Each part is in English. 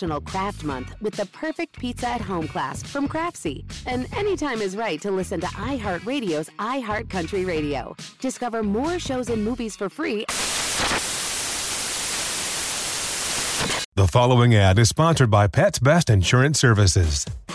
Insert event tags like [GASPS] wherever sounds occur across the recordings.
National Craft Month with the perfect pizza at home class from Craftsy. And anytime is right to listen to iHeartRadio's iHeartCountry Radio. Discover more shows and movies for free. The following ad is sponsored by Pets Best Insurance Services.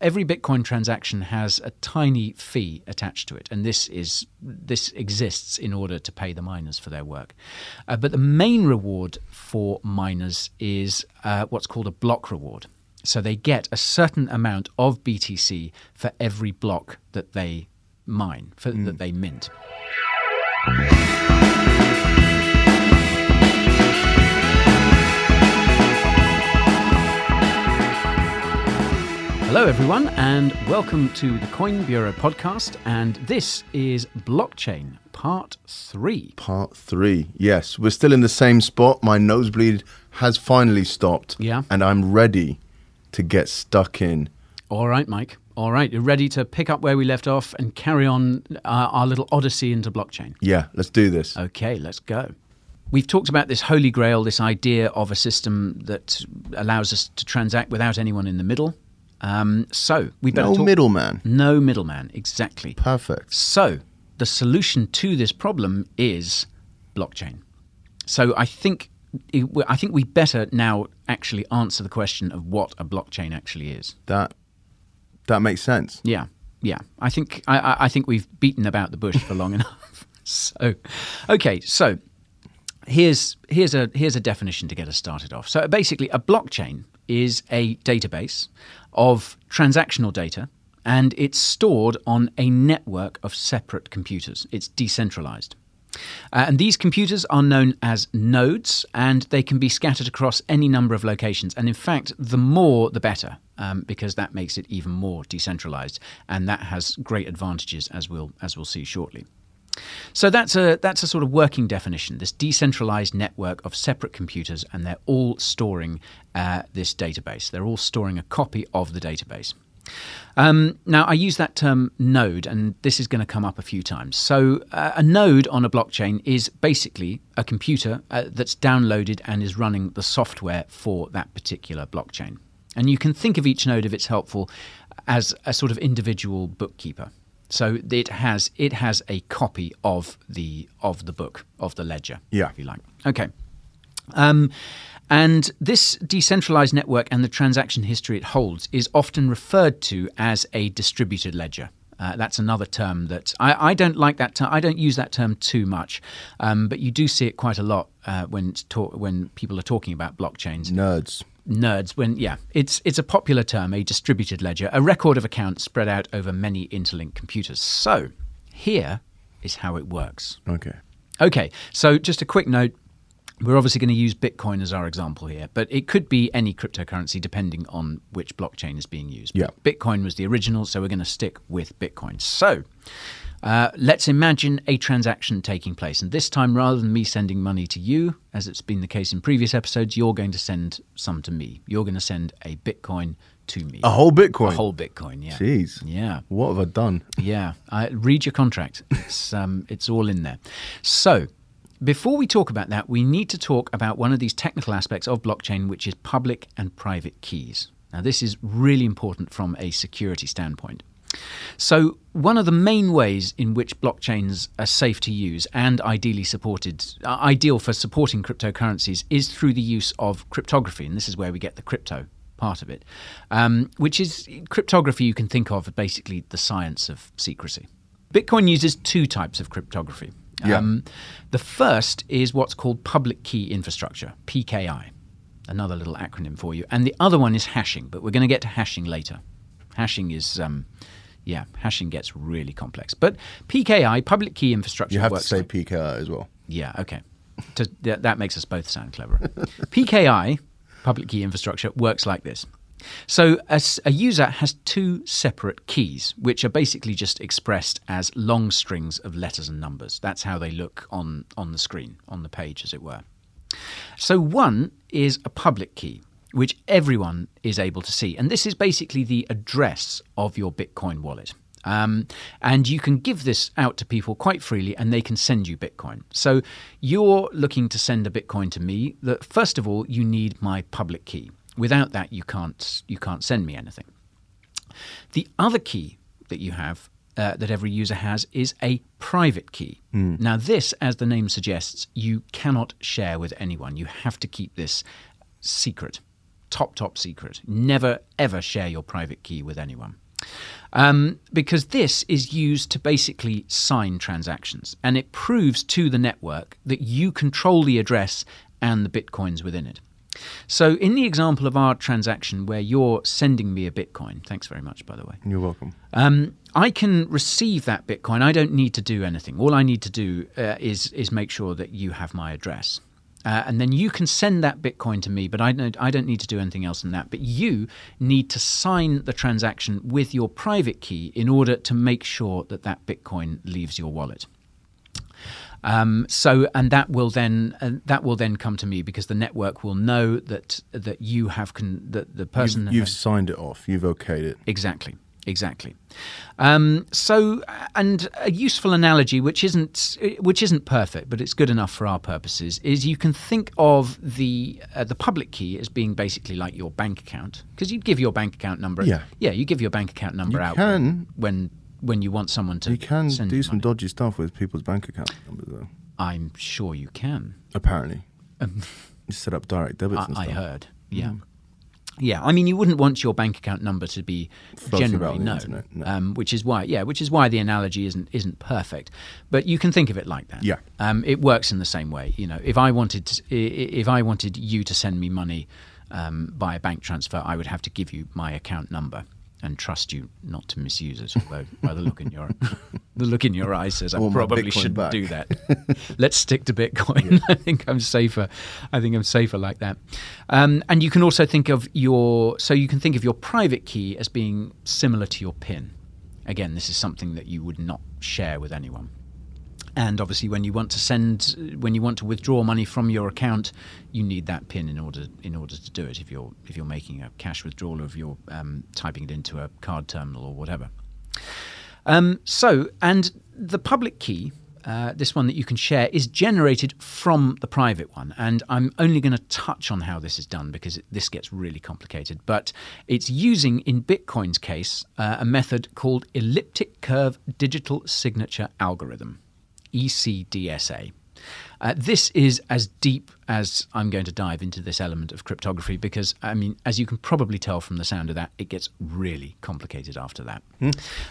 Every Bitcoin transaction has a tiny fee attached to it, and this is this exists in order to pay the miners for their work. Uh, but the main reward for miners is uh, what's called a block reward. So they get a certain amount of BTC for every block that they mine, for, that they mint. Hello, everyone, and welcome to the Coin Bureau podcast. And this is Blockchain Part 3. Part three. Yes, we're still in the same spot. My nosebleed has finally stopped. Yeah. And I'm ready to get stuck in. All right, Mike. All right, you're ready to pick up where we left off and carry on uh, our little odyssey into blockchain. Yeah, let's do this. Okay, let's go. We've talked about this holy grail, this idea of a system that allows us to transact without anyone in the middle. Um, so we better No talk- middleman. No middleman, exactly. Perfect. So the solution to this problem is blockchain. So I think I think we better now actually answer the question of what a blockchain actually is. That that makes sense. Yeah, yeah. I think I, I- I think we've beaten about the bush for long [LAUGHS] enough. So, okay. So here's here's a here's a definition to get us started off. So basically, a blockchain is a database of transactional data, and it's stored on a network of separate computers. It's decentralized. Uh, and these computers are known as nodes, and they can be scattered across any number of locations. And in fact, the more the better, um, because that makes it even more decentralized, and that has great advantages, as we'll as we'll see shortly. So that's a that's a sort of working definition. This decentralized network of separate computers, and they're all storing uh, this database. They're all storing a copy of the database. Um, now, I use that term node, and this is going to come up a few times. So, uh, a node on a blockchain is basically a computer uh, that's downloaded and is running the software for that particular blockchain. And you can think of each node, if it's helpful, as a sort of individual bookkeeper. So it has it has a copy of the of the book of the ledger, Yeah. if you like. Okay. Um, And this decentralized network and the transaction history it holds is often referred to as a distributed ledger. Uh, that's another term that I, I don't like that term. I don't use that term too much, um, but you do see it quite a lot uh, when talk- when people are talking about blockchains. Nerds. Nerds, when yeah, it's it's a popular term, a distributed ledger, a record of accounts spread out over many interlinked computers. So here is how it works. Okay. Okay, so just a quick note. We're obviously going to use Bitcoin as our example here, but it could be any cryptocurrency depending on which blockchain is being used. Yeah. Bitcoin was the original, so we're going to stick with Bitcoin. So uh, let's imagine a transaction taking place. And this time, rather than me sending money to you, as it's been the case in previous episodes, you're going to send some to me. You're going to send a Bitcoin to me. A whole Bitcoin. A whole Bitcoin, yeah. Jeez. Yeah. What have I done? Yeah, I, read your contract. It's um, it's all in there. So, before we talk about that, we need to talk about one of these technical aspects of blockchain, which is public and private keys. Now, this is really important from a security standpoint. So, one of the main ways in which blockchains are safe to use and ideally supported, uh, ideal for supporting cryptocurrencies, is through the use of cryptography, and this is where we get the crypto part of it, um, which is cryptography. You can think of as basically the science of secrecy. Bitcoin uses two types of cryptography. Yeah. Um, the first is what's called public key infrastructure, PKI, another little acronym for you. And the other one is hashing, but we're going to get to hashing later. Hashing is, um, yeah, hashing gets really complex. But PKI, public key infrastructure, You have to works say like- PKI as well. yeah, okay. To, that, that makes us both sound clever. [LAUGHS] PKI, public key infrastructure, works like this. So a user has two separate keys, which are basically just expressed as long strings of letters and numbers. That's how they look on, on the screen, on the page, as it were. So one is a public key, which everyone is able to see. And this is basically the address of your Bitcoin wallet. Um, and you can give this out to people quite freely and they can send you Bitcoin. So you're looking to send a Bitcoin to me. That first of all, you need my public key. Without that, you can't you can't send me anything. The other key that you have, uh, that every user has, is a private key. Now, this, as the name suggests, you cannot share with anyone. You have to keep this secret, top, top secret. Never, ever share your private key with anyone. Um, because this is used to basically sign transactions and it proves to the network that you control the address and the bitcoins within it. So, in the example of our transaction where you're sending me a Bitcoin, thanks very much, by the way, You're welcome. um, I can receive that Bitcoin. I don't need to do anything. All I need to do uh, is is make sure that you have my address. Uh, and then you can send that Bitcoin to me, but I don't, I don't need to do anything else than that. But you need to sign the transaction with your private key in order to make sure that that Bitcoin leaves your wallet. Um, so, and that will then uh, that will then come to me because the network will know that that you have con- that the person You've, you've signed it off. You've okayed it. Exactly. Exactly. Um, so, and a useful analogy, which isn't which isn't perfect, but it's good enough for our purposes, is you can think of the uh, the public key as being basically like your bank account, because you'd give your bank account number. Yeah. yeah, you give your bank account number You out can. when when you want someone to. You can do some money. dodgy stuff with people's bank account numbers, though. I'm sure you can. Apparently. you set up direct debits I, I heard. Yeah. Yeah, I mean, you wouldn't want your bank account number to be Floating generally known, no. um, which is why, yeah, which is why the analogy isn't isn't perfect. But you can think of it like that. Yeah. um, it works in the same way. You know, if I wanted to, if I wanted you to send me money um, by a bank transfer, I would have to give you my account number and trust you not to misuse it. Although, by the look in your [LAUGHS] the look in your eyes says I probably shouldn't back. do that. [LAUGHS] Let's stick to Bitcoin. [LAUGHS] I think I'm safer. I think I'm safer like that. Um, and you can also think of your so you can think of your private key as being similar to your PIN. Again, this is something that you would not share with anyone. And obviously, when you want to send, when you want to withdraw money from your account, you need that PIN in order in order to do it. If you're if you're making a cash withdrawal, or if you're um, typing it into a card terminal or whatever. Um, so, and the public key, uh, this one that you can share, is generated from the private one. And I'm only going to touch on how this is done because it, this gets really complicated. But it's using, in Bitcoin's case, uh, a method called Elliptic Curve Digital Signature Algorithm, ECDSA. Uh, this is as deep as I'm going to dive into this element of cryptography because, I mean, as you can probably tell from the sound of that, it gets really complicated after that.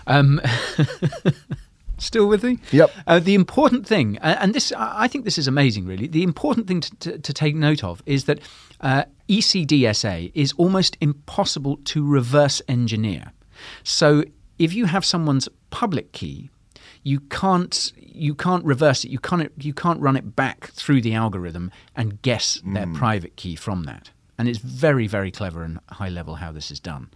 Um, [LAUGHS] Still with me? Yep. Uh, the important thing, uh, and this, I think this is amazing, really. The important thing to, to, to take note of is that uh, ECDSA is almost impossible to reverse engineer. So if you have someone's public key, you can't you can't reverse it. You can't you can't run it back through the algorithm and guess their private key from that. And it's very very clever and high level how this is done.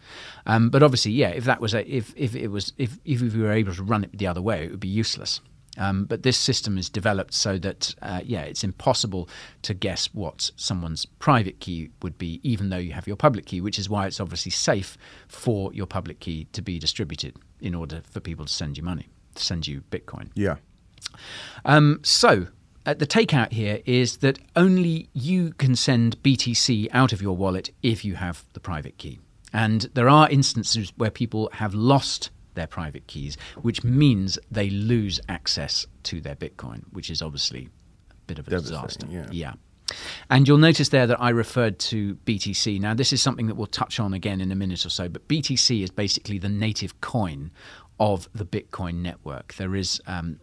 Um, but obviously, yeah, if that was a, if if it was if if we were able to run it the other way, it would be useless. Um, but this system is developed so that, uh, yeah, it's impossible to guess what someone's private key would be, even though you have your public key, which is why it's obviously safe for your public key to be distributed in order for people to send you money, send you Bitcoin. Yeah. Um, so, uh, the takeout here is that only you can send BTC out of your wallet if you have the private key. And there are instances where people have lost their private keys, which means they lose access to their Bitcoin, which is obviously a bit of a disaster. Devastating, yeah. And you'll notice there that I referred to BTC. Now, this is something that we'll touch on again in a minute or so, but BTC is basically the native coin of the Bitcoin network. There is um,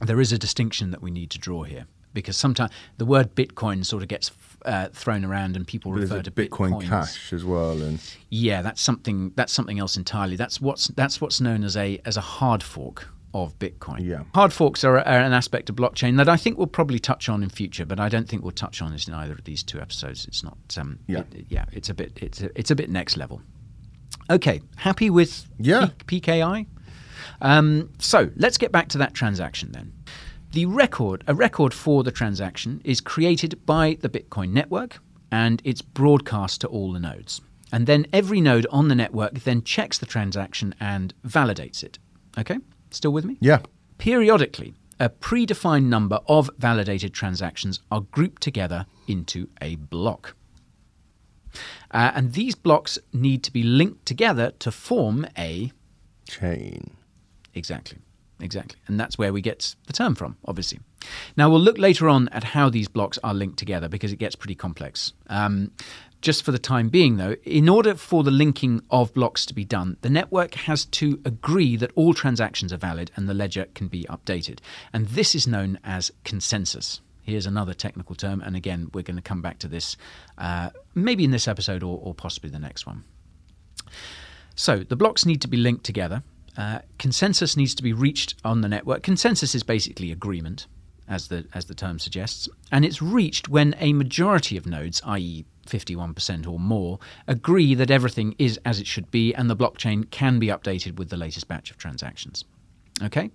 there is a distinction that we need to draw here because sometimes the word Bitcoin sort of gets uh, thrown around and people There's refer to Bitcoin Bitcoins. Cash as well, and Yeah, that's something that's something else entirely. That's what's that's what's known as a as a hard fork of Bitcoin. Yeah. Hard forks are, are an aspect of blockchain that I think we'll probably touch on in future, but I don't think we'll touch on this in either of these two episodes. It's not. Um, Yeah. it- yeah. It's a bit. It's a, it's a bit next level. Okay, happy with Yeah. P- PKI. Um, so let's get back to that transaction then. The record, a record for the transaction, is created by the Bitcoin network and it's broadcast to all the nodes. And then every node on the network then checks the transaction and validates it. Okay? Still with me? yeah, Periodically, a predefined number of validated transactions are grouped together into a block. Uh, and these blocks need to be linked together to form a chain. Exactly. Exactly. And that's where we get the term from, obviously. Now, we'll look later on at how these blocks are linked together because it gets pretty complex. Um, just for the time being, though, in order for the linking of blocks to be done, the network has to agree that all transactions are valid and the ledger can be updated. And this is known as consensus. Here's another technical term. And again, we're going to come back to this uh, maybe in this episode or, or possibly the next one. So the blocks need to be linked together. Uh, consensus needs to be reached on the network. Consensus is basically agreement, as the as the term suggests, and it's reached when a majority of nodes, i.e., 51% or more, agree that everything is as it should be, and the blockchain can be updated with the latest batch of transactions. Okay?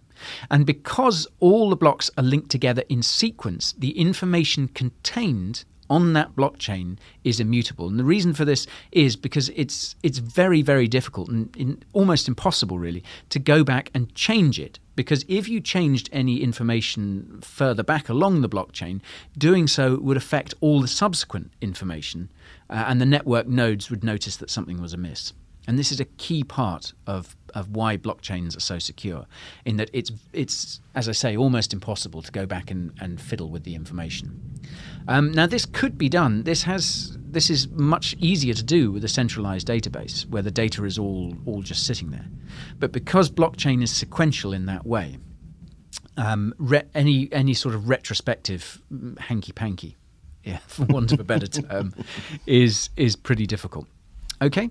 And because all the blocks are linked together in sequence, the information contained on that blockchain is immutable. And the reason for this is because it's it's very very difficult and in, almost impossible really to go back and change it because if you changed any information further back along the blockchain, doing so would affect all the subsequent information uh, and the network nodes would notice that something was amiss. And this is a key part of, of why blockchains are so secure, in that it's, it's, as I say, almost impossible to go back and, and fiddle with the information. Um, now, this could be done. This has this is much easier to do with a centralized database where the data is all all just sitting there. But because blockchain is sequential in that way, um, re- any any sort of retrospective hanky panky, [LAUGHS] yeah, for want of a better term, [LAUGHS] is is pretty difficult. Okay,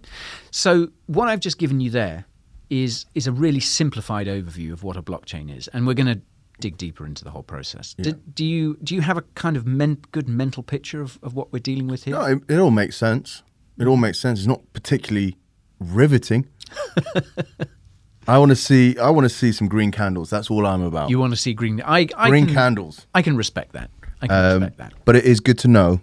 so what I've just given you there is is a really simplified overview of what a blockchain is, and we're going to dig deeper into the whole process. Do, do you do you have a kind of men- good mental picture of, of what we're dealing with here? No, it, it all makes sense. It all makes sense. It's not particularly riveting. [LAUGHS] I want to see. I want to see some green candles. That's all I'm about. You want to see green? I, I green can, candles. I can respect that. I can Um, respect that. But it is good to know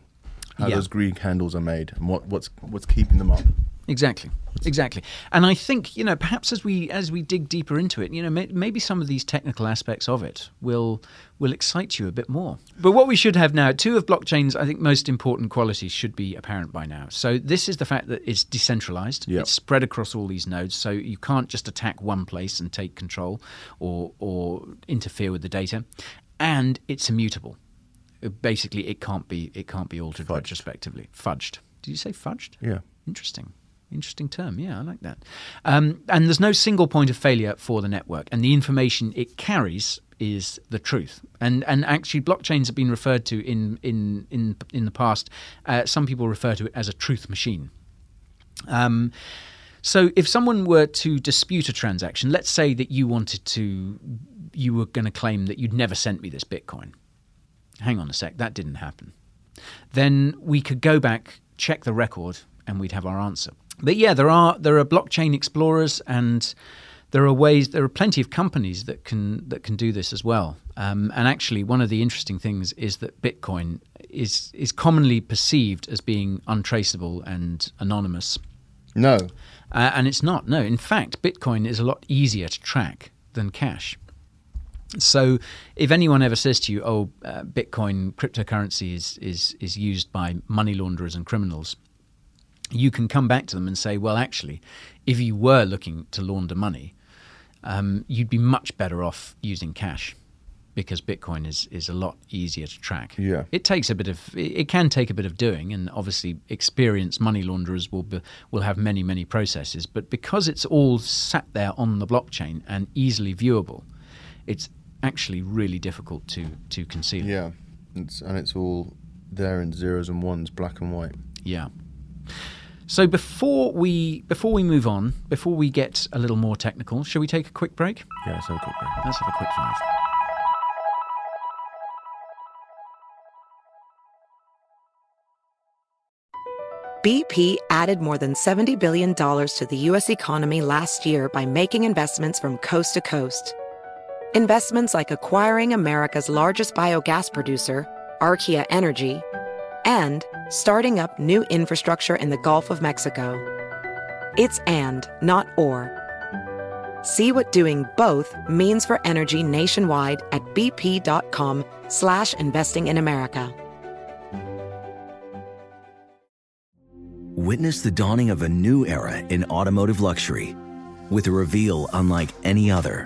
how Yeah. those green candles are made and what, what's what's keeping them up. Exactly, exactly. And I think you know, perhaps as we as we dig deeper into it, you know, may, maybe some of these technical aspects of it will will excite you a bit more. But what we should have now, two of blockchain's, I think, most important qualities should be apparent by now. So this is the fact that it's decentralized. Yep. It's spread across all these nodes, so you can't just attack one place and take control or or interfere with the data, and it's immutable. Basically it can't be it can't be altered Fudged. retrospectively. Fudged. Did you say fudged? Yeah. Interesting. Interesting term. Yeah, I like that. Um, and there's no single point of failure for the network, and the information it carries is the truth. And and actually, blockchains have been referred to in in in in the past. Uh, some people refer to it as a truth machine. Um, so if someone were to dispute a transaction, let's say that you wanted to, you were going to claim that you'd never sent me this Bitcoin. Hang on a sec, that didn't happen. Then we could go back, check the record, and we'd have our answer. But yeah, there are there are blockchain explorers, and there are ways. There are plenty of companies that can that can do this as well. Um, and actually, one of the interesting things is that Bitcoin is is commonly perceived as being untraceable and anonymous. No. Uh, and it's not. No, in fact, Bitcoin is a lot easier to track than cash. So, if anyone ever says to you, "Oh, uh, Bitcoin cryptocurrency is is is used by money launderers and criminals," you can come back to them and say, "Well, actually, if you were looking to launder money, um, you'd be much better off using cash." Because Bitcoin is, is a lot easier to track. Yeah. It takes a bit of it can take a bit of doing, and obviously experienced money launderers will be, will have many many processes. But because it's all sat there on the blockchain and easily viewable, it's actually really difficult to to conceal. Yeah. It's, and it's all there in zeros and ones, black and white. Yeah. So before we before we move on, before we get a little more technical, shall we take a quick break? Yeah, let's have a quick break. Let's have a quick five. BP added more than $70 billion to the U.S. economy last year by making investments from coast to coast. Investments like acquiring America's largest biogas producer, Archaea Energy, and starting up new infrastructure in the Gulf of Mexico. It's and, not or. See what doing both means for energy nationwide at bp.com slash investing in America. Witness the dawning of a new era in automotive luxury with a reveal unlike any other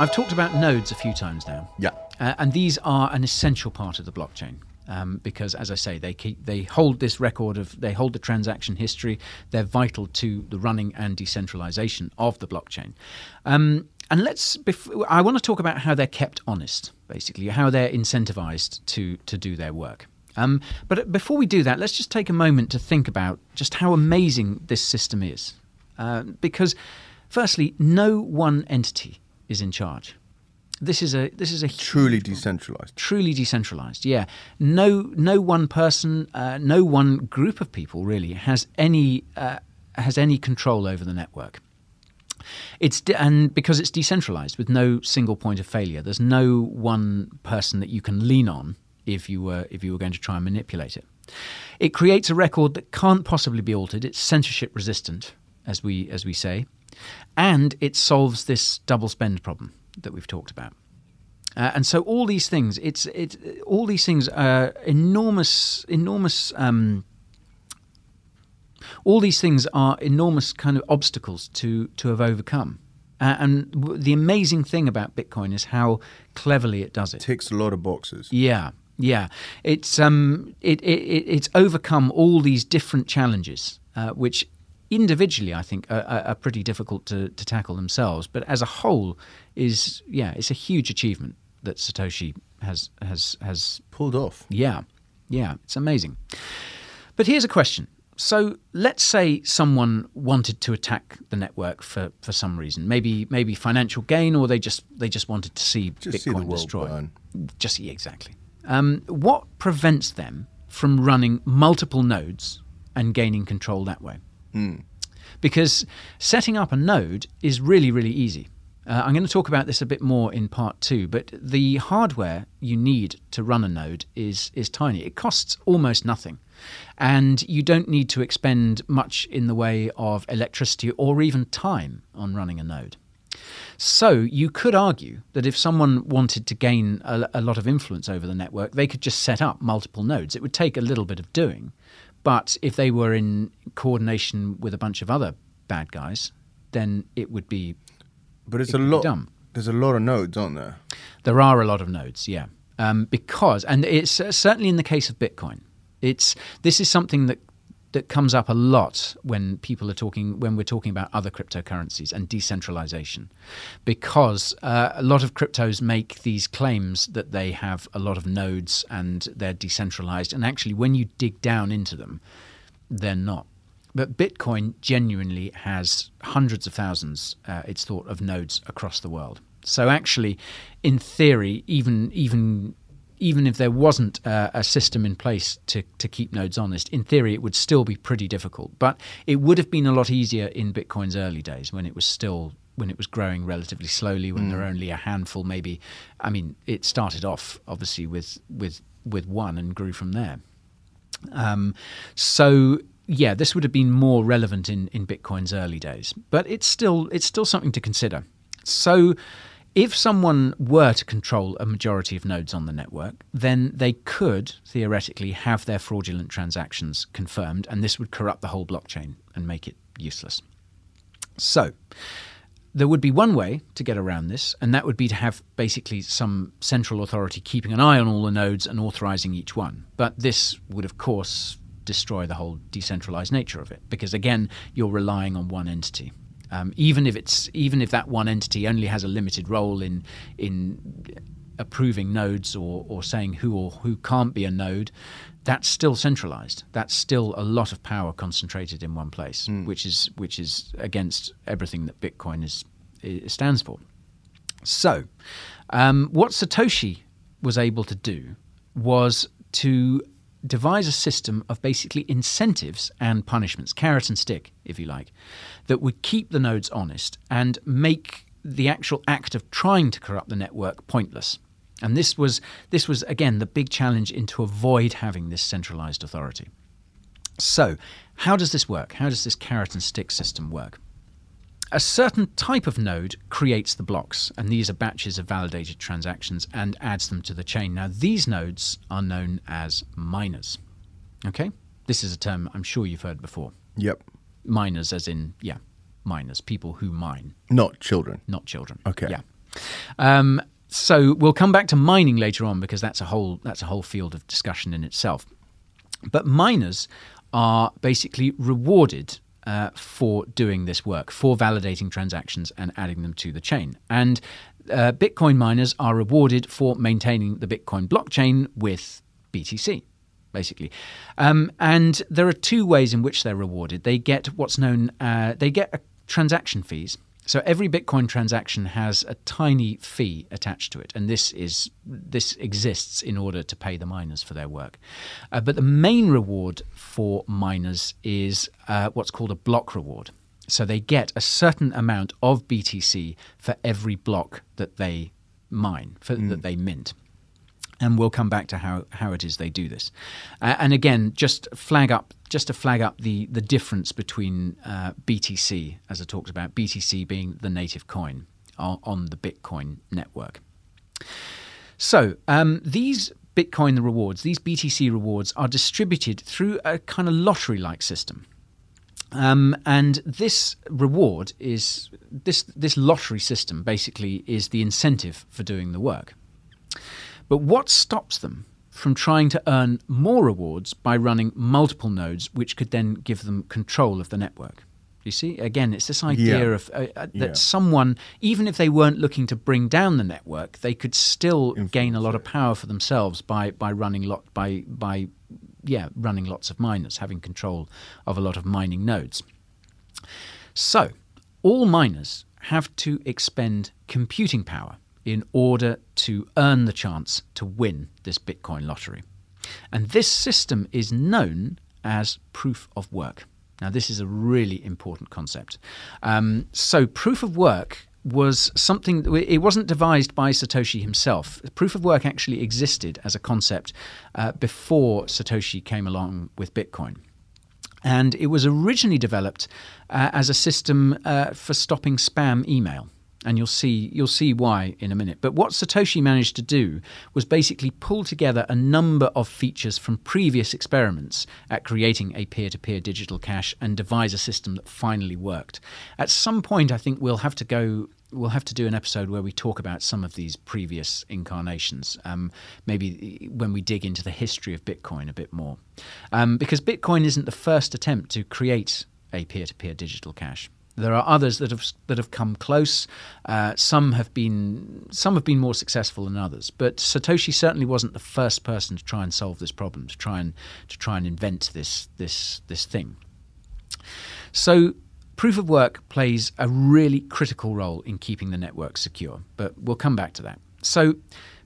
I've talked about nodes a few times now. Yeah. Uh, and these are an essential part of the blockchain. Um, because, as I say, they keep they hold this record of they hold the transaction history. They're vital to the running and decentralization of the blockchain. Um, and let's. Bef- I want to talk about how they're kept honest, basically, how they're incentivized to to do their work. Um, but before we do that, let's just take a moment to think about just how amazing this system is. Uh, because, firstly, no one entity is in charge. This is a this is a truly decentralized. Truly decentralized. Yeah. No no one person, uh, no one group of people really has any uh, has any control over the network. It's de- and because it's decentralized with no single point of failure. There's no one person that you can lean on if you were if you were going to try and manipulate it. It creates a record that can't possibly be altered. It's censorship resistant, as we as we say, and it solves this double spend problem that we've talked about. Uh, and so all these things, it's it, all these things are enormous, enormous. Um, all these things are enormous kind of obstacles to to have overcome. Uh, and w- the amazing thing about Bitcoin is how cleverly it does it. Ticks a lot of boxes. Yeah, yeah. It's um, it, it it's overcome all these different challenges, uh, which individually I think are, are pretty difficult to, to tackle themselves, but as a whole is yeah, it's a huge achievement that Satoshi has has has pulled off. Yeah, yeah, it's amazing. But here's a question. So let's say someone wanted to attack the network for, for some reason, maybe maybe financial gain, or they just they just wanted to see Just Bitcoin see destroyed. burn. Just yeah, exactly. Um, what prevents them from running multiple nodes and gaining control that way? Hmm. because setting up a node is really, really easy. Uh, I'm going to talk about this a bit more in part two, but the hardware you need to run a node is is tiny. It costs almost nothing, and you don't need to expend much in the way of electricity or even time on running a node. So you could argue that if someone wanted to gain a, a lot of influence over the network, they could just set up multiple nodes. It would take a little bit of doing, but if they were in coordination with a bunch of other bad guys, then it would be. But it's it a lot. Dumb. There's a lot of nodes, aren't there? There are a lot of nodes, yeah, um, because and it's uh, certainly in the case of Bitcoin. It's this is something that that comes up a lot when people are talking when we're talking about other cryptocurrencies and decentralization, because uh, a lot of cryptos make these claims that they have a lot of nodes and they're decentralized, and actually, when you dig down into them, they're not. But Bitcoin genuinely has hundreds of thousands, uh, it's thought, of nodes across the world. So actually, in theory, even even even if there wasn't uh, a system in place to, to keep nodes honest, in theory it would still be pretty difficult. But it would have been a lot easier in Bitcoin's early days when it was still when it was growing relatively slowly, when Mm. there were only a handful, maybe. I mean, it started off obviously with with with one and grew from there. Um, so yeah, this would have been more relevant in, in Bitcoin's early days, but it's still it's still something to consider. So if someone were to control a majority of nodes on the network, then they could theoretically have their fraudulent transactions confirmed, and this would corrupt the whole blockchain and make it useless. So, there would be one way to get around this, and that would be to have basically some central authority keeping an eye on all the nodes and authorizing each one. But this would, of course, destroy the whole decentralized nature of it, because again, you're relying on one entity. Um, even if it's even if that one entity only has a limited role in in approving nodes or, or saying who or who can't be a node, that's still centralized. That's still a lot of power concentrated in one place, which is which is against everything that Bitcoin is, stands for. So, um, what Satoshi was able to do was to devise a system of basically incentives and punishments, carrot and stick, if you like, that would keep the nodes honest and make the actual act of trying to corrupt the network pointless. And this was this was again the big challenge in to avoid having this centralized authority. So, how does this work? How does this carrot and stick system work? A certain type of node creates the blocks, and these are batches of validated transactions and adds them to the chain. Now, these nodes are known as miners. Okay? This is a term I'm sure you've heard before. Yep. Miners, as in, yeah, miners, people who mine. Not children. Not children. Okay. Yeah. Um, so we'll come back to mining later on because that's a whole that's a whole field of discussion in itself. But miners are basically rewarded uh, for doing this work, for validating transactions and adding them to the chain. And uh, Bitcoin miners are rewarded for maintaining the Bitcoin blockchain with BTC. Basically, um, and there are two ways in which they're rewarded. They get what's known, uh, they get transaction fees, so every Bitcoin transaction has a tiny fee attached to it, and this is this exists in order to pay the miners for their work. Uh, but the main reward for miners is uh, what's called a block reward. So they get a certain amount of BTC for every block that they mine, for, mm. that they mint and we'll come back to how, how it is they do this. Uh, and again, just flag up just to flag up the the difference between uh, BTC, as I talked about, BTC being the native coin on, on the Bitcoin network. So um, these Bitcoin rewards, these BTC rewards, are distributed through a kind of lottery-like system. Um, and this reward is this this lottery system basically is the incentive for doing the work. But what stops them from trying to earn more rewards by running multiple nodes, which could then give them control of the network? You see, again, it's this idea Yeah. of uh, uh, that Yeah. someone, even if they weren't looking to bring down the network, they could still gain a lot of power for themselves by by running lot by by yeah running lots of miners, having control of a lot of mining nodes. So, all miners have to expend computing power in order to earn the chance to win this Bitcoin lottery. And this system is known as proof of work. Now, this is a really important concept. Um, so, proof of work was something, it wasn't devised by Satoshi himself. Proof of work actually existed as a concept uh, before Satoshi came along with Bitcoin. And it was originally developed uh, as a system uh, for stopping spam email. And you'll see you'll see why in a minute. But what Satoshi managed to do was basically pull together a number of features from previous experiments at creating a peer-to-peer digital cash and devise a system that finally worked. At some point, I think we'll have to go we'll have to do an episode where we talk about some of these previous incarnations, um, maybe when we dig into the history of Bitcoin a bit more. Um, because Bitcoin isn't the first attempt to create a peer to peer digital cash. There are others that have that have come close. Uh, some have been some have been more successful than others. But Satoshi certainly wasn't the first person to try and solve this problem, to try and to try and invent this this this thing. So proof of work plays a really critical role in keeping the network secure. But we'll come back to that. So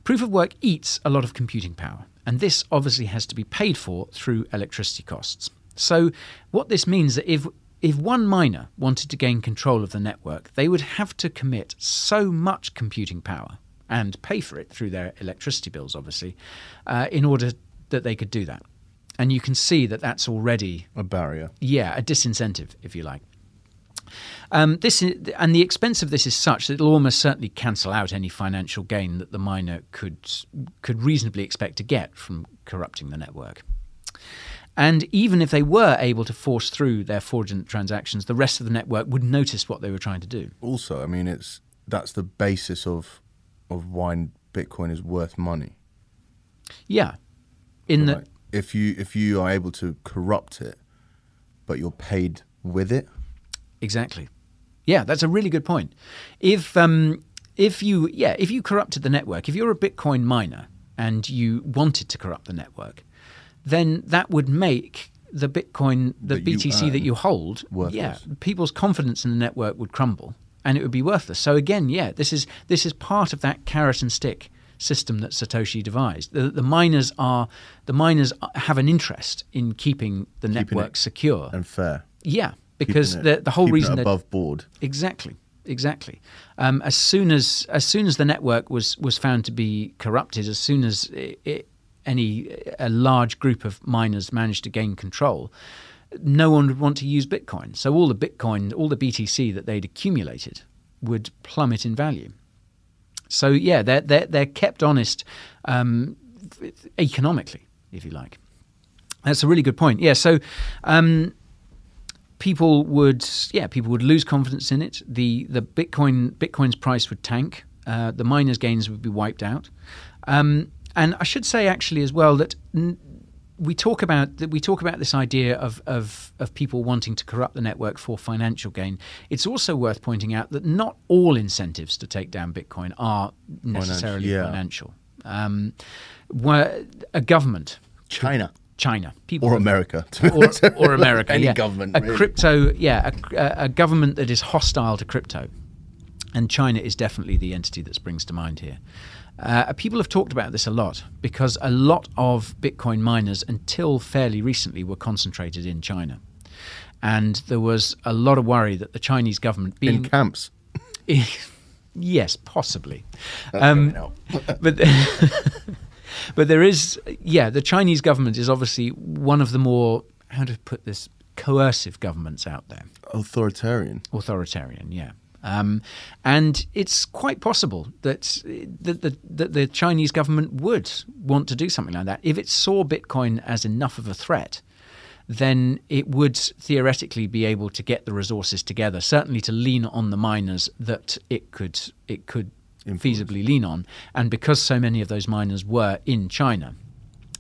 proof of work eats a lot of computing power, and this obviously has to be paid for through electricity costs. So what this means that if if one miner wanted to gain control of the network, they would have to commit so much computing power and pay for it through their electricity bills, obviously, uh, in order that they could do that. And you can see that that's already a barrier. Yeah, a disincentive, if you like. Um, this is, and the expense of this is such that it'll almost certainly cancel out any financial gain that the miner could could reasonably expect to get from corrupting the network. And even if they were able to force through their fraudulent transactions, the rest of the network would notice what they were trying to do. Also, I mean, it's that's the basis of of why Bitcoin is worth money. Yeah, in Right. if you if you are able to corrupt it, but you're paid with it, Exactly. Yeah, that's a really good point. If um, if you yeah if you corrupted the network, if you're a Bitcoin miner and you wanted to corrupt the network, then that would make the Bitcoin the That you BTC that you hold worthless. yeah people's confidence in the network would crumble and it would be worthless. So again, yeah, this is this is part of that carrot and stick system that Satoshi devised. The, the miners are the miners have an interest in keeping the network secure and fair. Yeah, because Keeping it- the the whole reason above board. Exactly, exactly. Um, as soon as as soon as the network was was found to be corrupted, as soon as it, it, any a large group of miners managed to gain control, no one would want to use Bitcoin. So all the Bitcoin, all the BTC that they'd accumulated would plummet in value. So yeah, they're they're, they're kept honest um, economically, if you like. That's a really good point. Yeah. So. Um, people would yeah people would lose confidence in it the the bitcoin bitcoin's price would tank uh, the miners gains would be wiped out um, and i should say actually as well that n- we talk about that we talk about this idea of, of of people wanting to corrupt the network for financial gain. It's also worth pointing out that not all incentives to take down Bitcoin are necessarily yeah. financial. Um, where a government, China, China, people or America, or, or America, [LAUGHS] Any yeah. government, a really. crypto, yeah, a, a, a government that is hostile to crypto, and China is definitely the entity that springs to mind here. Uh, people have talked about this a lot because a lot of Bitcoin miners, until fairly recently, were concentrated in China, and there was a lot of worry that the Chinese government being in camps. [LAUGHS] yes, possibly, um, [LAUGHS] but. [LAUGHS] But there is, yeah, the Chinese government is obviously one of the more, how to put this, coercive governments out there. Authoritarian. Authoritarian, yeah. Um, and it's quite possible that, that, the, that the Chinese government would want to do something like that. If it saw Bitcoin as enough of a threat, then it would theoretically be able to get the resources together, certainly to lean on the miners that it could it could feasibly lean on. And because so many of those miners were in China,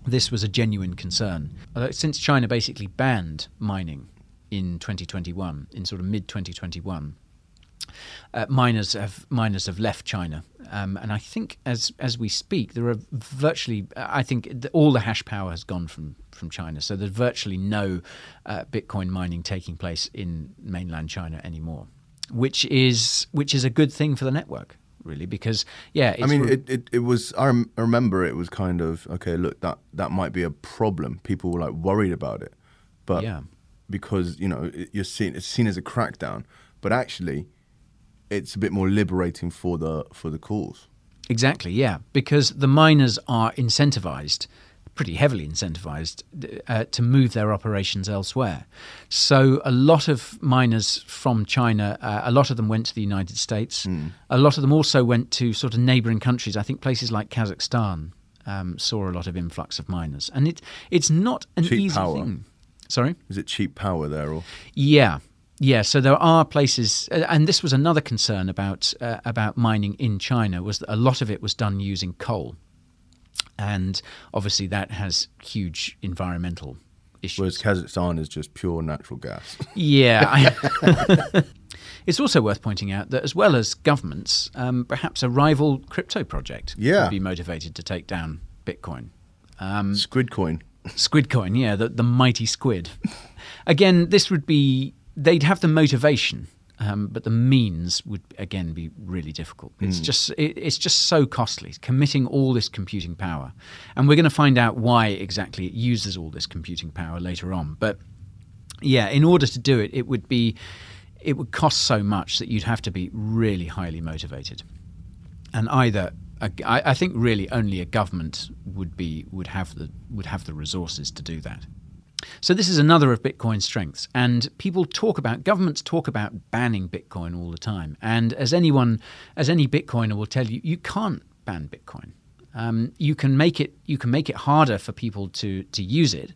this was a genuine concern. Uh, since China basically banned mining in 2021, in sort of mid 2021, uh, miners have miners have left China, um, and I think as as we speak, there are virtually I think th- all the hash power has gone from from China, so there's virtually no uh, Bitcoin mining taking place in mainland China anymore, which is which is a good thing for the network, really, because yeah, I mean, re- it, it, it was. I, rem- I remember it was kind of okay. Look, that that might be a problem. People were like worried about it, but Yeah. because you know it, you're seen it's seen as a crackdown, but actually, it's a bit more liberating for the for the cause. Exactly, yeah, because the miners are incentivized, pretty heavily incentivized, uh, to move their operations elsewhere. So a lot of miners from China, uh, a lot of them went to the United States. A lot of them also went to sort of neighboring countries. I think places like Kazakhstan um, saw a lot of influx of miners, and it it's not an Cheap easy power. thing. Sorry. Is it cheap power there or? Yeah, yeah. So there are places, uh, and this was another concern about uh, about mining in China was that a lot of it was done using coal, and obviously that has huge environmental issues. Whereas Kazakhstan is just pure natural gas. [LAUGHS] Yeah. I- [LAUGHS] it's also worth pointing out that as well as governments, um, perhaps a rival crypto project Yeah. would be motivated to take down Bitcoin. Um, Squidcoin. Squidcoin, yeah, the, the mighty squid. [LAUGHS] again, this would be, they'd have the motivation. Um, but the means would again be really difficult. It's Mm. just it, it's just so costly committing all this computing power, and we're going to find out why exactly it uses all this computing power later on. But yeah, in order to do it, it would be it would cost so much that you'd have to be really highly motivated, and either I think really only a government would be would have the would have the resources to do that. So this is another of Bitcoin's strengths, and people talk about governments talk about banning Bitcoin all the time. And as anyone, as any Bitcoiner will tell you, you can't ban Bitcoin. Um, you can make it you can make it harder for people to to use it,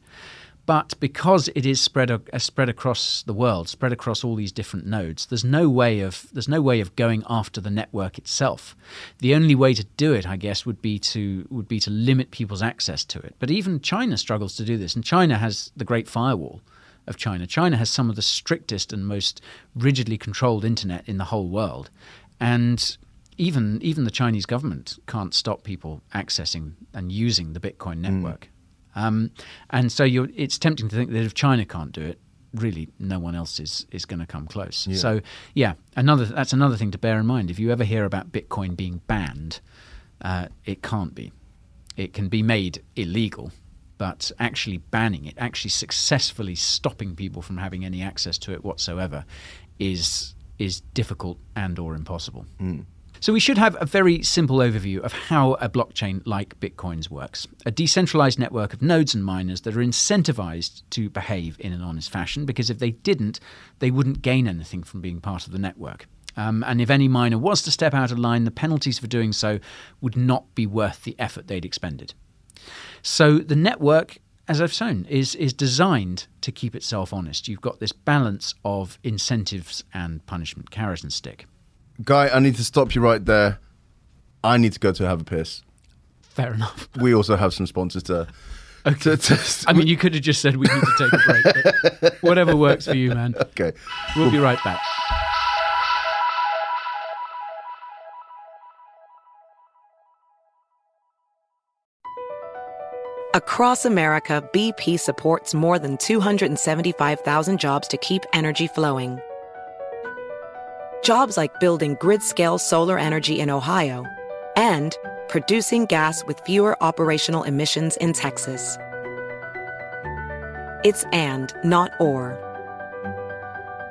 but because it is spread uh, spread across the world, spread across all these different nodes, there's no way of there's no way of going after the network itself. The only way to do it, I guess, would be to would be to limit people's access to it. But even China struggles to do this, and China has the Great Firewall of China. China has some of the strictest and most rigidly controlled internet in the whole world, and even even the Chinese government can't stop people accessing and using the Bitcoin network. Um, and so you're, it's tempting to think that if China can't do it, really no one else is, is going to come close. Yeah. So yeah, another that's another thing to bear in mind. If you ever hear about Bitcoin being banned, Uh, it can't be. It can be made illegal, but actually banning it, actually successfully stopping people from having any access to it whatsoever, is is difficult and or impossible. So we should have a very simple overview of how a blockchain like Bitcoin's works. A decentralized network of nodes and miners that are incentivized to behave in an honest fashion because if they didn't, they wouldn't gain anything from being part of the network. Um, and if any miner was to step out of line, the penalties for doing so would not be worth the effort they'd expended. So the network, as I've shown, is is designed to keep itself honest. You've got this balance of incentives and punishment, carrot and stick. Guy, I need to stop you right there. I need to go to have a piss. Fair enough. [LAUGHS] We also have some sponsors to. to, to- I mean, you could have just said we need to take a break. But whatever works for you, man. Okay. We'll be right back. Across America, BP supports more than 275,000 jobs to keep energy flowing. Jobs like building grid scale solar energy in Ohio and producing gas with fewer operational emissions in Texas. It's and, not or.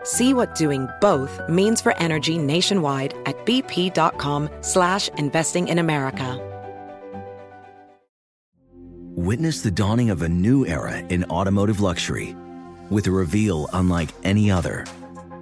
See what doing both means for energy nationwide at bp.com slash investing in America. Witness the dawning of a new era in automotive luxury with a reveal unlike any other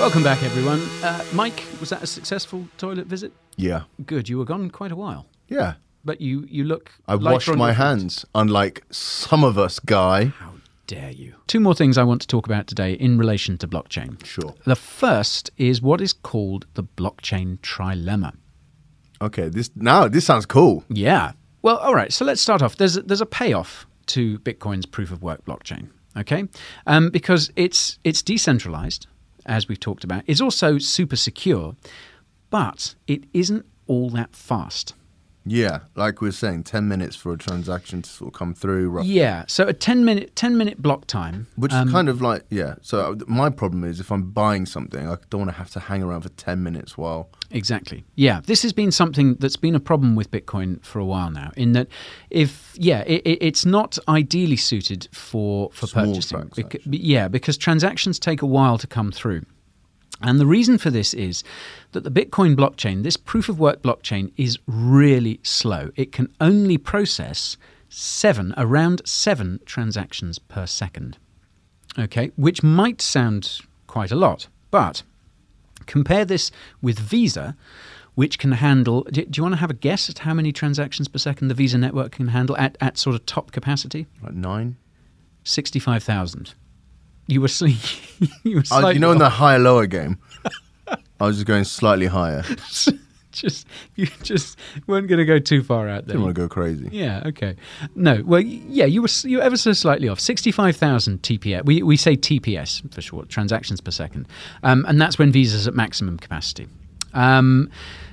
Welcome back, everyone. Uh, Mike, was that a successful toilet visit? Yeah. Good. You were gone quite a while, Yeah. but you you look. I washed my feet. hands, unlike some of us, Guy. How dare you? Two more things I want to talk about today in relation to blockchain. Sure. The first is what is called the blockchain trilemma. Okay, this now this sounds cool. Yeah. Well, all right. So let's start off. There's a, there's a payoff to Bitcoin's proof of work blockchain. Okay, um, because it's it's decentralized, as we've talked about. It's also super secure, but it isn't all that fast. Yeah, like we were saying, ten minutes for a transaction to sort of come through. Roughly. Yeah. So a ten minute ten minute block time, Which um, is kind of like yeah. So uh, my problem is if I'm buying something, I don't want to have to hang around for ten minutes while. Exactly. Yeah, this has been something that's been a problem with Bitcoin for a while now. In that, if yeah, it, it, it's not ideally suited for for Small purchasing. Beca- yeah, because transactions take a while to come through. And the reason for this is that the Bitcoin blockchain, this proof of work blockchain, is really slow. It can only process seven, around seven transactions per second. Okay, which might sound quite a lot, but compare this with Visa, which can handle. Do, you want to have a guess at how many transactions per second the Visa network can handle at, at sort of top capacity? Like nine. 65,000. You were, sli- [LAUGHS] you were Uh, slightly you know, in the higher lower game, I was just going slightly higher. [LAUGHS] just you just weren't going to go too far out there. Didn't want to go crazy. Yeah. Okay. No. Well, yeah. You were you were ever so slightly off. Sixty-five thousand TPS. We we say TPS for short, transactions per second, um, and that's when Visa's at maximum capacity. Um,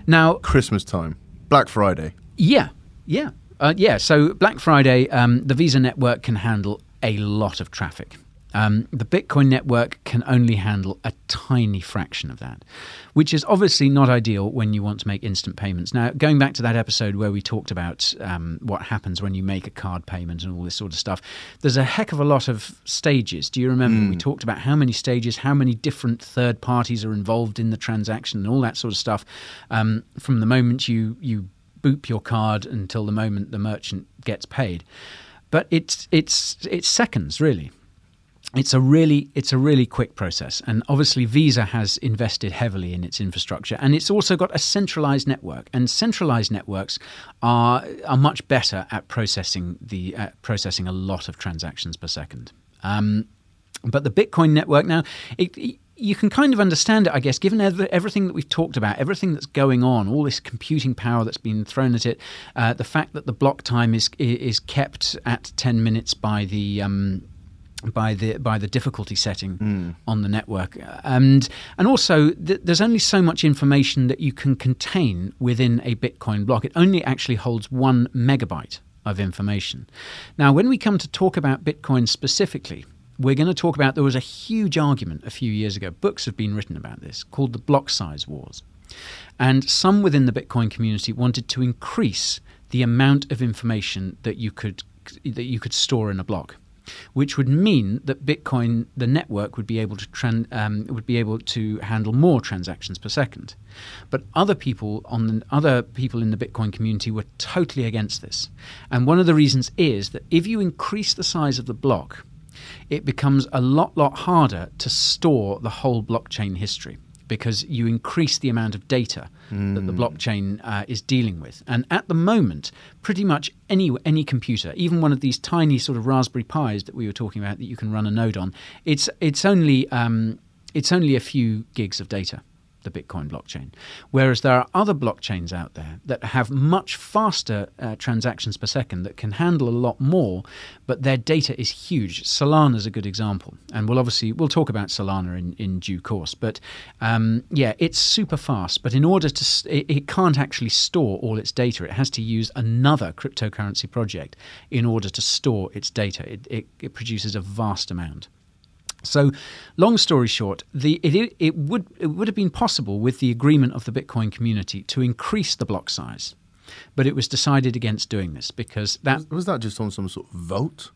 now, Christmas time, Black Friday. yeah, yeah, uh, yeah. So Black Friday, um, the Visa network can handle a lot of traffic. Um, the Bitcoin network can only handle a tiny fraction of that, which is obviously not ideal when you want to make instant payments. Now, going back to that episode where we talked about um, what happens when you make a card payment and all this sort of stuff, there's a heck of a lot of stages. Do you remember we talked about how many stages, how many different third parties are involved in the transaction, and all that sort of stuff? Um, from the moment you you boop your card until the moment the merchant gets paid. But it's it's it's seconds really. It's a really it's a really quick process, and obviously Visa has invested heavily in its infrastructure, and it's also got a centralized network. And centralized networks are are much better at processing the uh, processing a lot of transactions per second. Um, but the Bitcoin network now, it, it- you can kind of understand it, I guess, given ev- everything that we've talked about, everything that's going on, all this computing power that's been thrown at it, uh, the fact that the block time is is kept at ten minutes by the um, by the by the difficulty setting hmm. on the network, and and also th- there's only so much information that you can contain within a Bitcoin block. It only actually holds one megabyte of information. Now, when we come to talk about Bitcoin specifically, we're going to talk about there was a huge argument a few years ago. Books have been written about this called the block size wars. And some within the Bitcoin community wanted to increase the amount of information that you could that you could store in a block, which would mean that Bitcoin, the network, would be able to tran- um, would be able to handle more transactions per second. But other people on the, other people in the Bitcoin community were totally against this, and one of the reasons is that if you increase the size of the block, it becomes a lot lot harder to store the whole blockchain history because you increase the amount of data that the blockchain uh, is dealing with. And at the moment, pretty much any any computer, even one of these tiny sort of Raspberry Pis that we were talking about that you can run a node on, it's it's only um, it's only a few gigs of data. The Bitcoin blockchain. Whereas there are other blockchains out there that have much faster uh, transactions per second that can handle a lot more, but their data is huge. Solana is a good example, and we'll obviously we'll talk about Solana in, in due course. But um, yeah, it's super fast. But in order to, it, it can't actually store all its data. It has to use another cryptocurrency project in order to store its data. It, it, it produces a vast amount. So, long story short, the, it, it, would, it would have been possible with the agreement of the Bitcoin community to increase the block size, but it was decided against doing this because that Was, was that just on some sort of vote?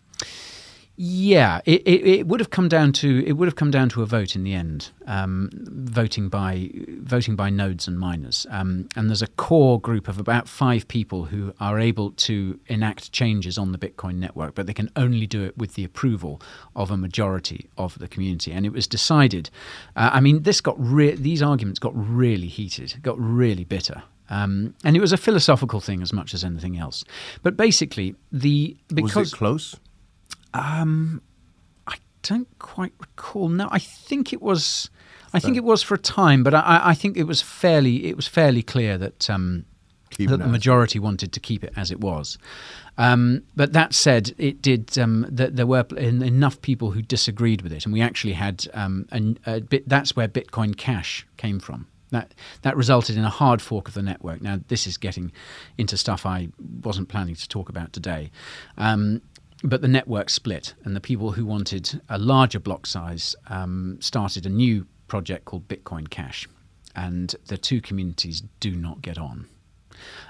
Yeah, it, it, it would have come down to it would have come down to a vote in the end, um, voting by voting by nodes and miners. Um, and there's a core group of about five people who are able to enact changes on the Bitcoin network, but they can only do it with the approval of a majority of the community. And it was decided. Uh, I mean, this got re- these arguments got really heated, got really bitter. Um, and it was a philosophical thing as much as anything else. But basically, the because was it close? Um, I don't quite recall. No, I think it was. I think it was for a time, but I, I think it was fairly. It was fairly clear that um, that the majority wanted to keep it as it was. Um, but that said, it did. Um, that there were enough people who disagreed with it, and we actually had um, a bit. That's where Bitcoin Cash came from. That that resulted in a hard fork of the network. Now, this is getting into stuff I wasn't planning to talk about today. Um, but the network split, and the people who wanted a larger block size um, started a new project called Bitcoin Cash, and the two communities do not get on.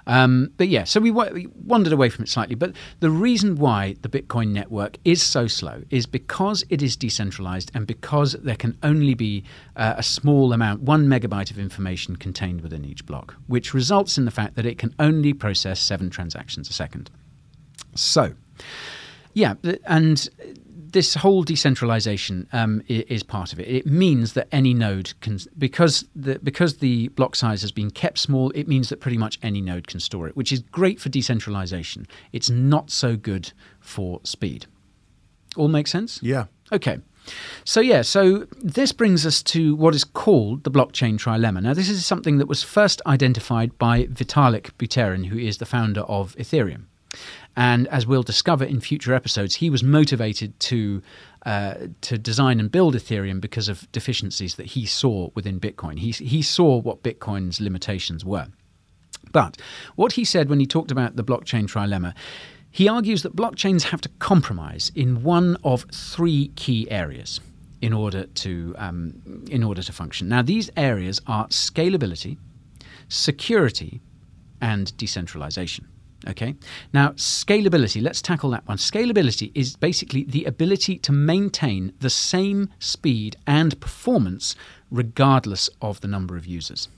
Um, but yeah, so we, wa- we wandered away from it slightly. But the reason why the Bitcoin network is so slow is because it is decentralized and because there can only be uh, a small amount, one megabyte of information contained within each block, which results in the fact that it can only process seven transactions a second. So, yeah, and this whole decentralization um, is part of it. It means that any node can, because the because the block size has been kept small. It means that pretty much any node can store it, which is great for decentralization. It's not so good for speed. All make sense? Yeah. Okay. So yeah, so this brings us to what is called the blockchain trilemma. Now, this is something that was first identified by Vitalik Buterin, who is the founder of Ethereum. And as we'll discover in future episodes, he was motivated to uh, to design and build Ethereum because of deficiencies that he saw within Bitcoin. He he saw what Bitcoin's limitations were. But what he said when he talked about the blockchain trilemma, he argues that blockchains have to compromise in one of three key areas in order to um, in order to function. Now, these areas are scalability, security, and decentralization. Okay. Now, scalability, let's tackle that one. Scalability is basically the ability to maintain the same speed and performance regardless of the number of users.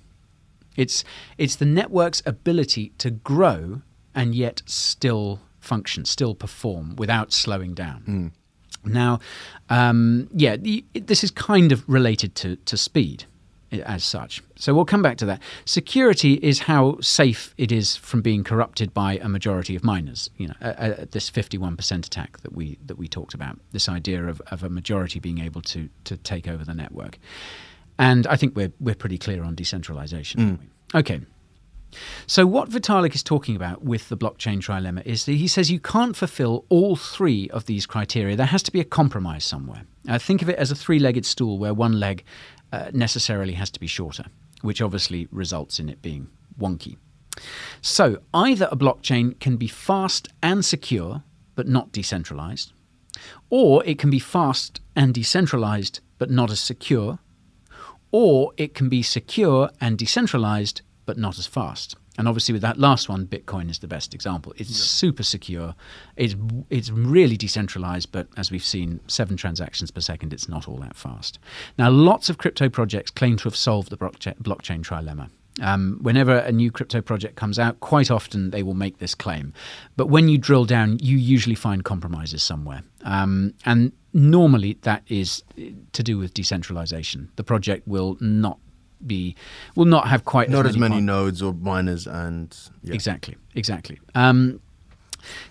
It's, it's the network's ability to grow and yet still function, still perform without slowing down. Now, um, yeah, the, this is kind of related to, to speed as such. So we'll come back to that. Security is how safe it is from being corrupted by a majority of miners. You know, uh, uh, this 51% attack that we that we talked about. This idea of, of a majority being able to to take over the network. And I think we're we're pretty clear on decentralization. aren't we? Okay. So, what Vitalik is talking about with the blockchain trilemma is that he says you can't fulfill all three of these criteria. There has to be a compromise somewhere. Uh, think of it as a three legged stool where one leg uh, necessarily has to be shorter, which obviously results in it being wonky. So, either a blockchain can be fast and secure, but not decentralized, or it can be fast and decentralized, but not as secure, or it can be secure and decentralized but not as fast. And obviously, with that last one, Bitcoin is the best example. It's super secure. It's it's really decentralized, but as we've seen, seven transactions per second. It's not all that fast. Now, lots of crypto projects claim to have solved the blockchain, blockchain trilemma. Um, whenever a new crypto project comes out, quite often they will make this claim. But when you drill down, you usually find compromises somewhere. Um, and normally that is to do with decentralization. The project will not be will not have quite Not as as many, many nodes or miners and yeah. Exactly, exactly. Um,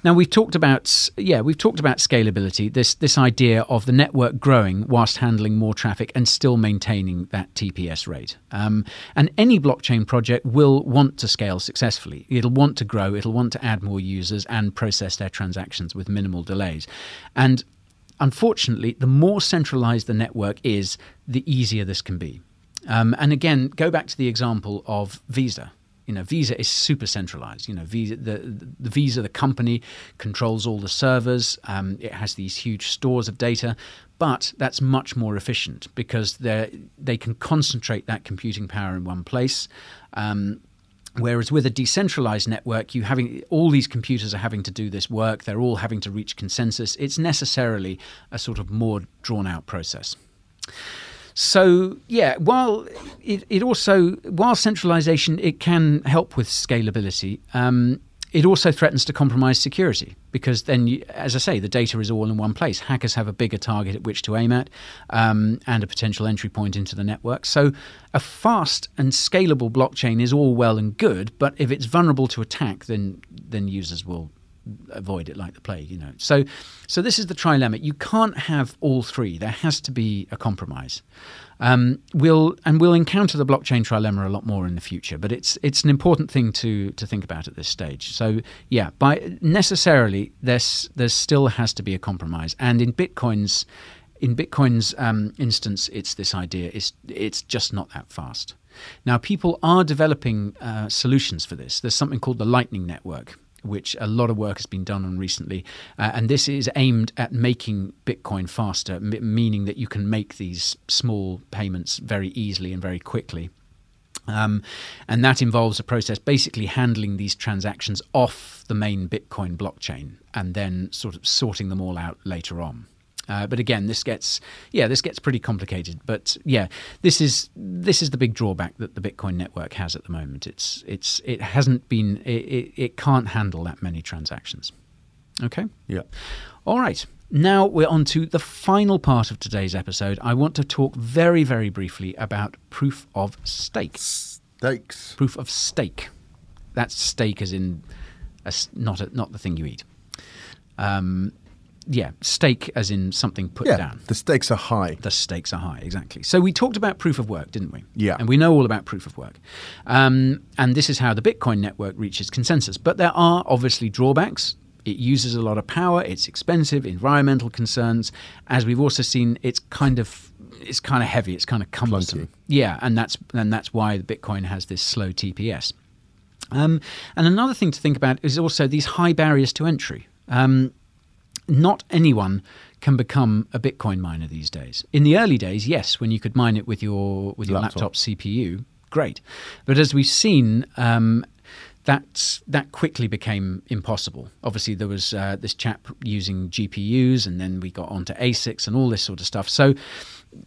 now we've talked about yeah we've talked about scalability this this idea of the network growing whilst handling more traffic and still maintaining that TPS rate. Um, and any blockchain project will want to scale successfully. It'll want to grow. It'll want to add more users and process their transactions with minimal delays. And unfortunately, the more centralized the network is, the easier this can be. Um, and again, go back to the example of Visa. You know, Visa is super centralized. You know, Visa, the, the Visa, the company controls all the servers. Um, it has these huge stores of data, but that's much more efficient because they they can concentrate that computing power in one place. Um, Whereas with a decentralized network, you having all these computers are having to do this work. They're all having to reach consensus. It's necessarily a sort of more drawn out process. So yeah, while it, it also while centralization it can help with scalability, um, it also threatens to compromise security because then, you, as I say, the data is all in one place. Hackers have a bigger target at which to aim at um, and a potential entry point into the network. So a fast and scalable blockchain is all well and good, but if it's vulnerable to attack, then then users will avoid it like the plague. You know, so so this is the trilemma. You can't have all three. There has to be a compromise. Um, we'll and we'll encounter the blockchain trilemma a lot more in the future, but it's it's an important thing to to think about at this stage. So yeah, by necessarily there's there still has to be a compromise, and in Bitcoin's in Bitcoin's um, instance, it's this idea. It's it's just not that fast. Now, people are developing uh, solutions for this. There's something called the Lightning Network, which a lot of work has been done on recently. Uh, and this is aimed at making Bitcoin faster, m- meaning that you can make these small payments very easily and very quickly. Um, and that involves a process basically handling these transactions off the main Bitcoin blockchain and then sort of sorting them all out later on. Uh, but again, this gets yeah, this gets pretty complicated. But yeah, this is this is the big drawback that the Bitcoin network has at the moment. It's it's it hasn't been it, it, it can't handle that many transactions. Okay. Yeah. All right. Now we're on to the final part of today's episode. I want to talk very, very briefly about proof of stake. Stakes. Proof of stake. That's stake as in a not a, not the thing you eat. Um, yeah, stake as in something put Yeah, down. the stakes are high. The stakes are high, exactly. So we talked about proof of work, didn't we? Yeah. And we know all about proof of work. Um, and this is how the Bitcoin network reaches consensus. But there are obviously drawbacks. It uses a lot of power. It's expensive. Environmental concerns, as we've also seen, it's kind of it's kind of heavy. It's kind of cumbersome. Yeah, and that's and that's why Bitcoin has this slow TPS. Um, and another thing to think about is also these high barriers to entry. Um, not anyone can become a Bitcoin miner these days. In the early days, yes, when you could mine it with your with your Laptop. laptop, CPU, great. But as we've seen, um, that that quickly became impossible. Obviously, there was uh, this chap using GPUs, and then we got onto ASICs and all this sort of stuff. So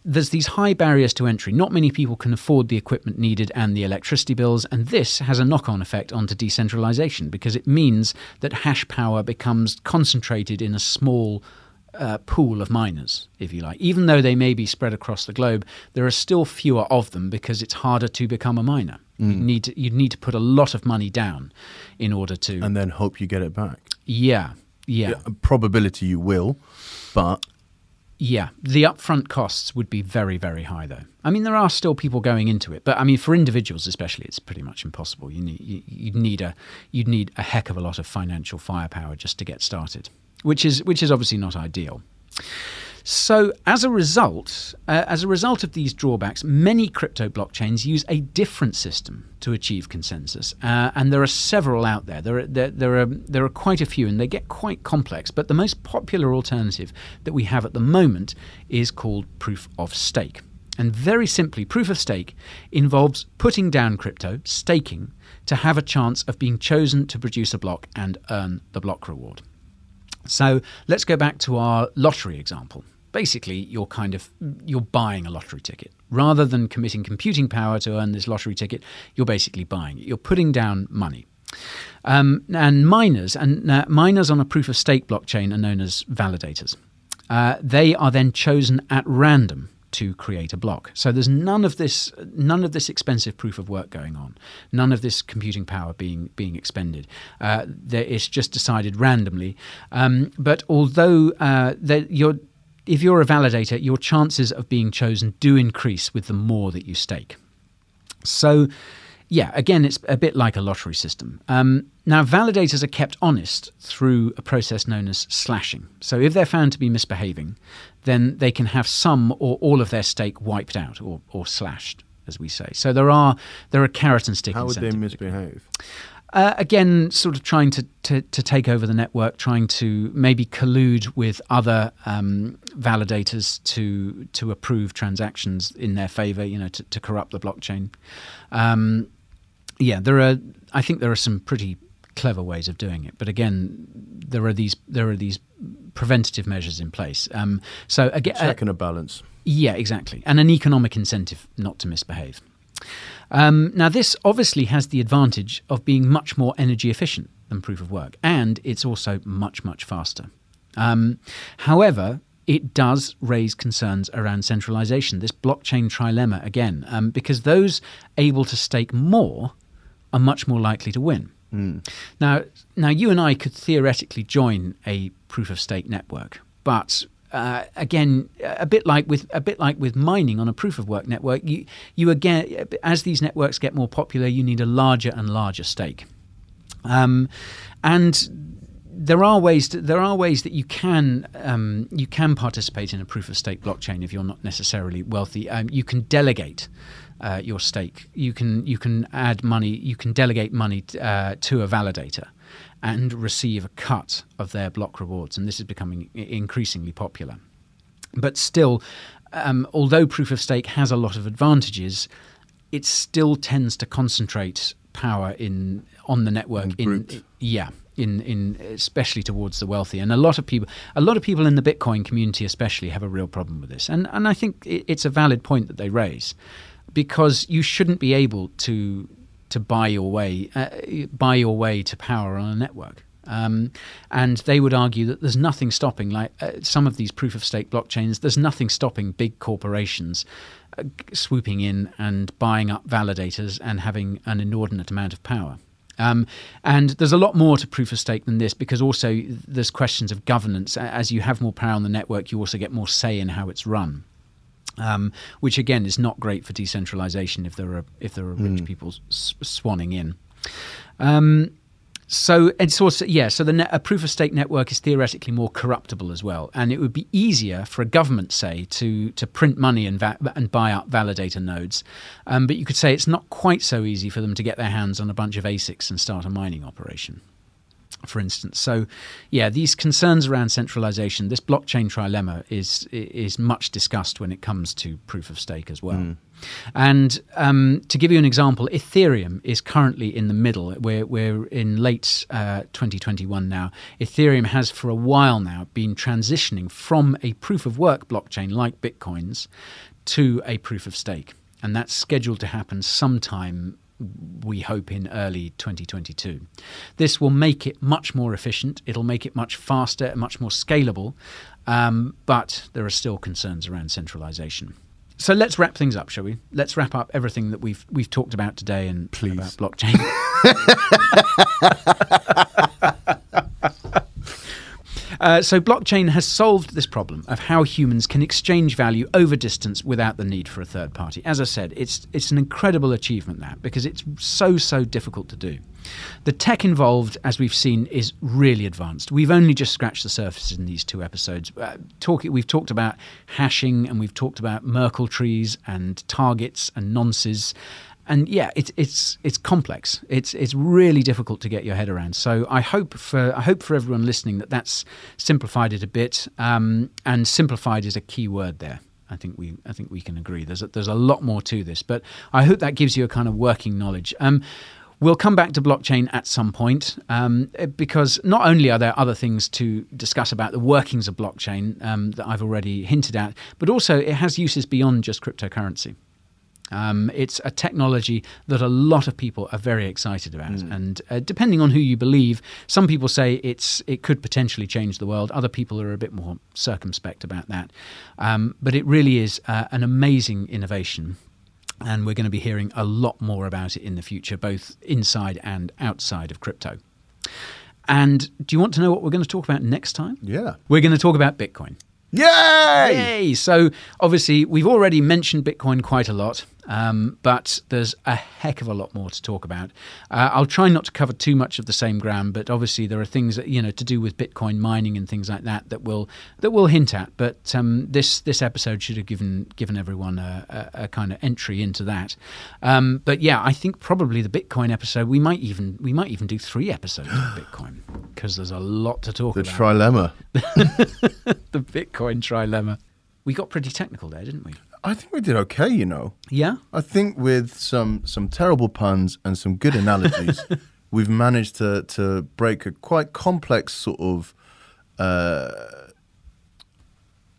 there's these high barriers to entry. Not many people can afford the equipment needed and the electricity bills, and this has a knock on effect onto decentralization because it means that hash power becomes concentrated in a small uh, pool of miners, if you like. Even though they may be spread across the globe, there are still fewer of them because it's harder to become a miner. You Mm. need to, you need to put a lot of money down in order to. And then hope you get it back. yeah, yeah. Probability you will, but Yeah, the upfront costs would be very, very high, though. I mean, there are still people going into it, but I mean, for individuals especially, it's pretty much impossible. You need you, you'd need a you'd need a heck of a lot of financial firepower just to get started, which is which is obviously not ideal. So, as a result, uh, as a result of these drawbacks, many crypto blockchains use a different system to achieve consensus, uh, and there are several out there. There are, there, there are there are quite a few, and they get quite complex. But the most popular alternative that we have at the moment is called proof of stake. And very simply, proof of stake involves putting down crypto, staking, to have a chance of being chosen to produce a block and earn the block reward. So let's go back to our lottery example. Basically, you're kind of you're buying a lottery ticket rather than committing computing power to earn this lottery ticket. You're basically buying it. You're putting down money. Um, and miners and uh, miners on a proof of stake blockchain are known as validators. Uh, they are then chosen at random to create a block. So there's none of this none of this expensive proof of work going on. None of this computing power being being expended. Uh, there, it's just decided randomly. Um, but although uh, you're if you're a validator, your chances of being chosen do increase with the more that you stake. So, yeah, again, it's a bit like a lottery system. Um, now, validators are kept honest through a process known as slashing. So, if they're found to be misbehaving, then they can have some or all of their stake wiped out or, or slashed, as we say. So, there are there are carrot and stick how would they misbehave? Uh, again, sort of trying to, to, to take over the network, trying to maybe collude with other um, validators to to approve transactions in their favor, you know, to, to corrupt the blockchain. Um, yeah, there are. I think there are some pretty clever ways of doing it, but again, there are these there are these preventative measures in place. Um, so again, Check and a balance. yeah, exactly. And an economic incentive not to misbehave. Um, now, this obviously has the advantage of being much more energy efficient than proof of work, and it's also much, much faster. Um, however, it does raise concerns around centralization, this blockchain trilemma again, um, because those able to stake more are much more likely to win. Now, now you and I could theoretically join a proof of stake network, but uh, again, a bit like with a bit like with mining on a proof of work network, you you again as these networks get more popular, you need a larger and larger stake, um, and there are ways to, there are ways that you can um, you can participate in a proof of stake blockchain if you're not necessarily wealthy. Um, you can delegate uh, your stake. You can you can add money. You can delegate money uh, to a validator and receive a cut of their block rewards. And this is becoming increasingly popular. But still, um, although proof of stake has a lot of advantages, it still tends to concentrate power in on the network in, yeah in in especially towards the wealthy and a lot of people a lot of people in the bitcoin community especially have a real problem with this and and I think it's a valid point that they raise because you shouldn't be able to to buy your way uh, buy your way to power on a network um, and they would argue that there's nothing stopping, like uh, some of these proof of stake blockchains, there's nothing stopping big corporations uh, swooping in and buying up validators and having an inordinate amount of power. Um, and there's a lot more to proof of stake than this because also there's questions of governance. As you have more power on the network, you also get more say in how it's run. Um, which again is not great for decentralization if there are if there are rich people s- swanning in. Um, so it's also yeah. So the net, a proof of stake network is theoretically more corruptible as well, and it would be easier for a government, say, to to print money and va- and buy up validator nodes. Um, but you could say it's not quite so easy for them to get their hands on a bunch of ASICs and start a mining operation for instance. So, yeah, these concerns around centralization, this blockchain trilemma is is much discussed when it comes to proof of stake as well. And um, to give you an example, Ethereum is currently in the middle. We're, we're in late uh, 2021 now. Ethereum has for a while now been transitioning from a proof of work blockchain like Bitcoin's to a proof of stake. And that's scheduled to happen sometime we hope in early 2022. This will make it much more efficient, it'll make it much faster, and much more scalable, um, but there are still concerns around centralization. So let's wrap things up, shall we? Let's wrap up everything that we've we've talked about today and about blockchain. [LAUGHS] Uh, so, blockchain has solved this problem of how humans can exchange value over distance without the need for a third party. As I said, it's it's an incredible achievement that because it's so so difficult to do. The tech involved, as we've seen, is really advanced. We've only just scratched the surface in these two episodes. Uh, talk, we've talked about hashing and we've talked about Merkle trees and targets and nonces and yeah, it's it's it's complex. It's it's really difficult to get your head around. So I hope for I hope for everyone listening that that's simplified it a bit. Um, and simplified is a key word there. I think we I think we can agree. There's a, there's a lot more to this, but I hope that gives you a kind of working knowledge. Um, We'll come back to blockchain at some point um, because not only are there other things to discuss about the workings of blockchain um, that I've already hinted at, but also it has uses beyond just cryptocurrency. Um, it's a technology that a lot of people are very excited about, and uh, depending on who you believe, some people say it's it could potentially change the world. Other people are a bit more circumspect about that, um, but it really is uh, an amazing innovation. And we're going to be hearing a lot more about it in the future, both inside and outside of crypto. And do you want to know what we're going to talk about next time? Yeah. We're going to talk about Bitcoin. Yay! Yay! So obviously we've already mentioned Bitcoin quite a lot, um, but there's a heck of a lot more to talk about. Uh, I'll try not to cover too much of the same ground, but obviously there are things that you know to do with Bitcoin mining and things like that that will that will hint at. But um, this this episode should have given given everyone a, a, a kind of entry into that. Um, but yeah, I think probably the Bitcoin episode we might even we might even do three episodes of [GASPS] Bitcoin because there's a lot to talk The about The trilemma. [LAUGHS] the Bitcoin trilemma. We got pretty technical there, didn't we? I think we did okay, you know. Yeah? I think with some some terrible puns and some good analogies, [LAUGHS] we've managed to to break a quite complex sort of uh,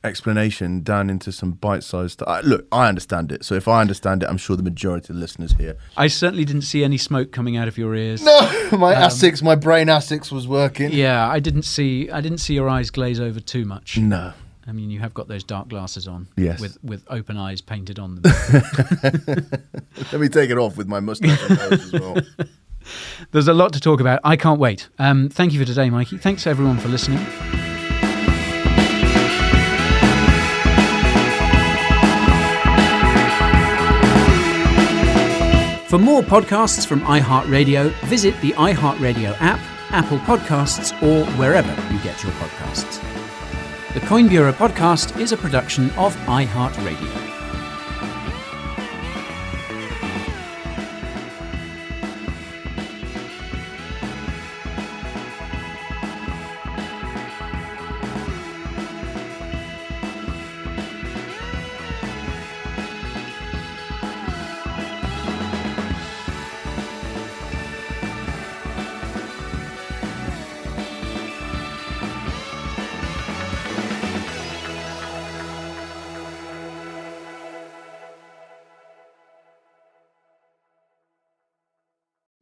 explanation down into some bite-sized. I, look, I understand it. So if I understand it, I'm sure the majority of the listeners here. I certainly didn't see any smoke coming out of your ears. No, [LAUGHS] my Um, ASICs, my brain ASICs was working. Yeah, I didn't see. I didn't see your eyes glaze over too much. No. I mean, you have got those dark glasses on. Yes. With with open eyes painted on them. [LAUGHS] Let me take it off with my mustache and nose as well. [LAUGHS] There's a lot to talk about. I can't wait. Um, thank you for today, Mikey. Thanks everyone for listening. For more podcasts from iHeartRadio, visit the iHeartRadio app, Apple Podcasts, or wherever you get your podcasts. The Coin Bureau podcast is a production of iHeartRadio.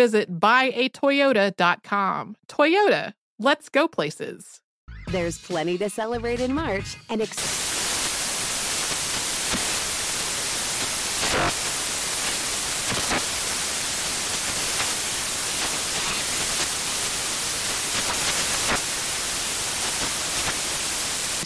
visit buyatoyota.com. Toyota, let's go places. There's plenty to celebrate in March and ex-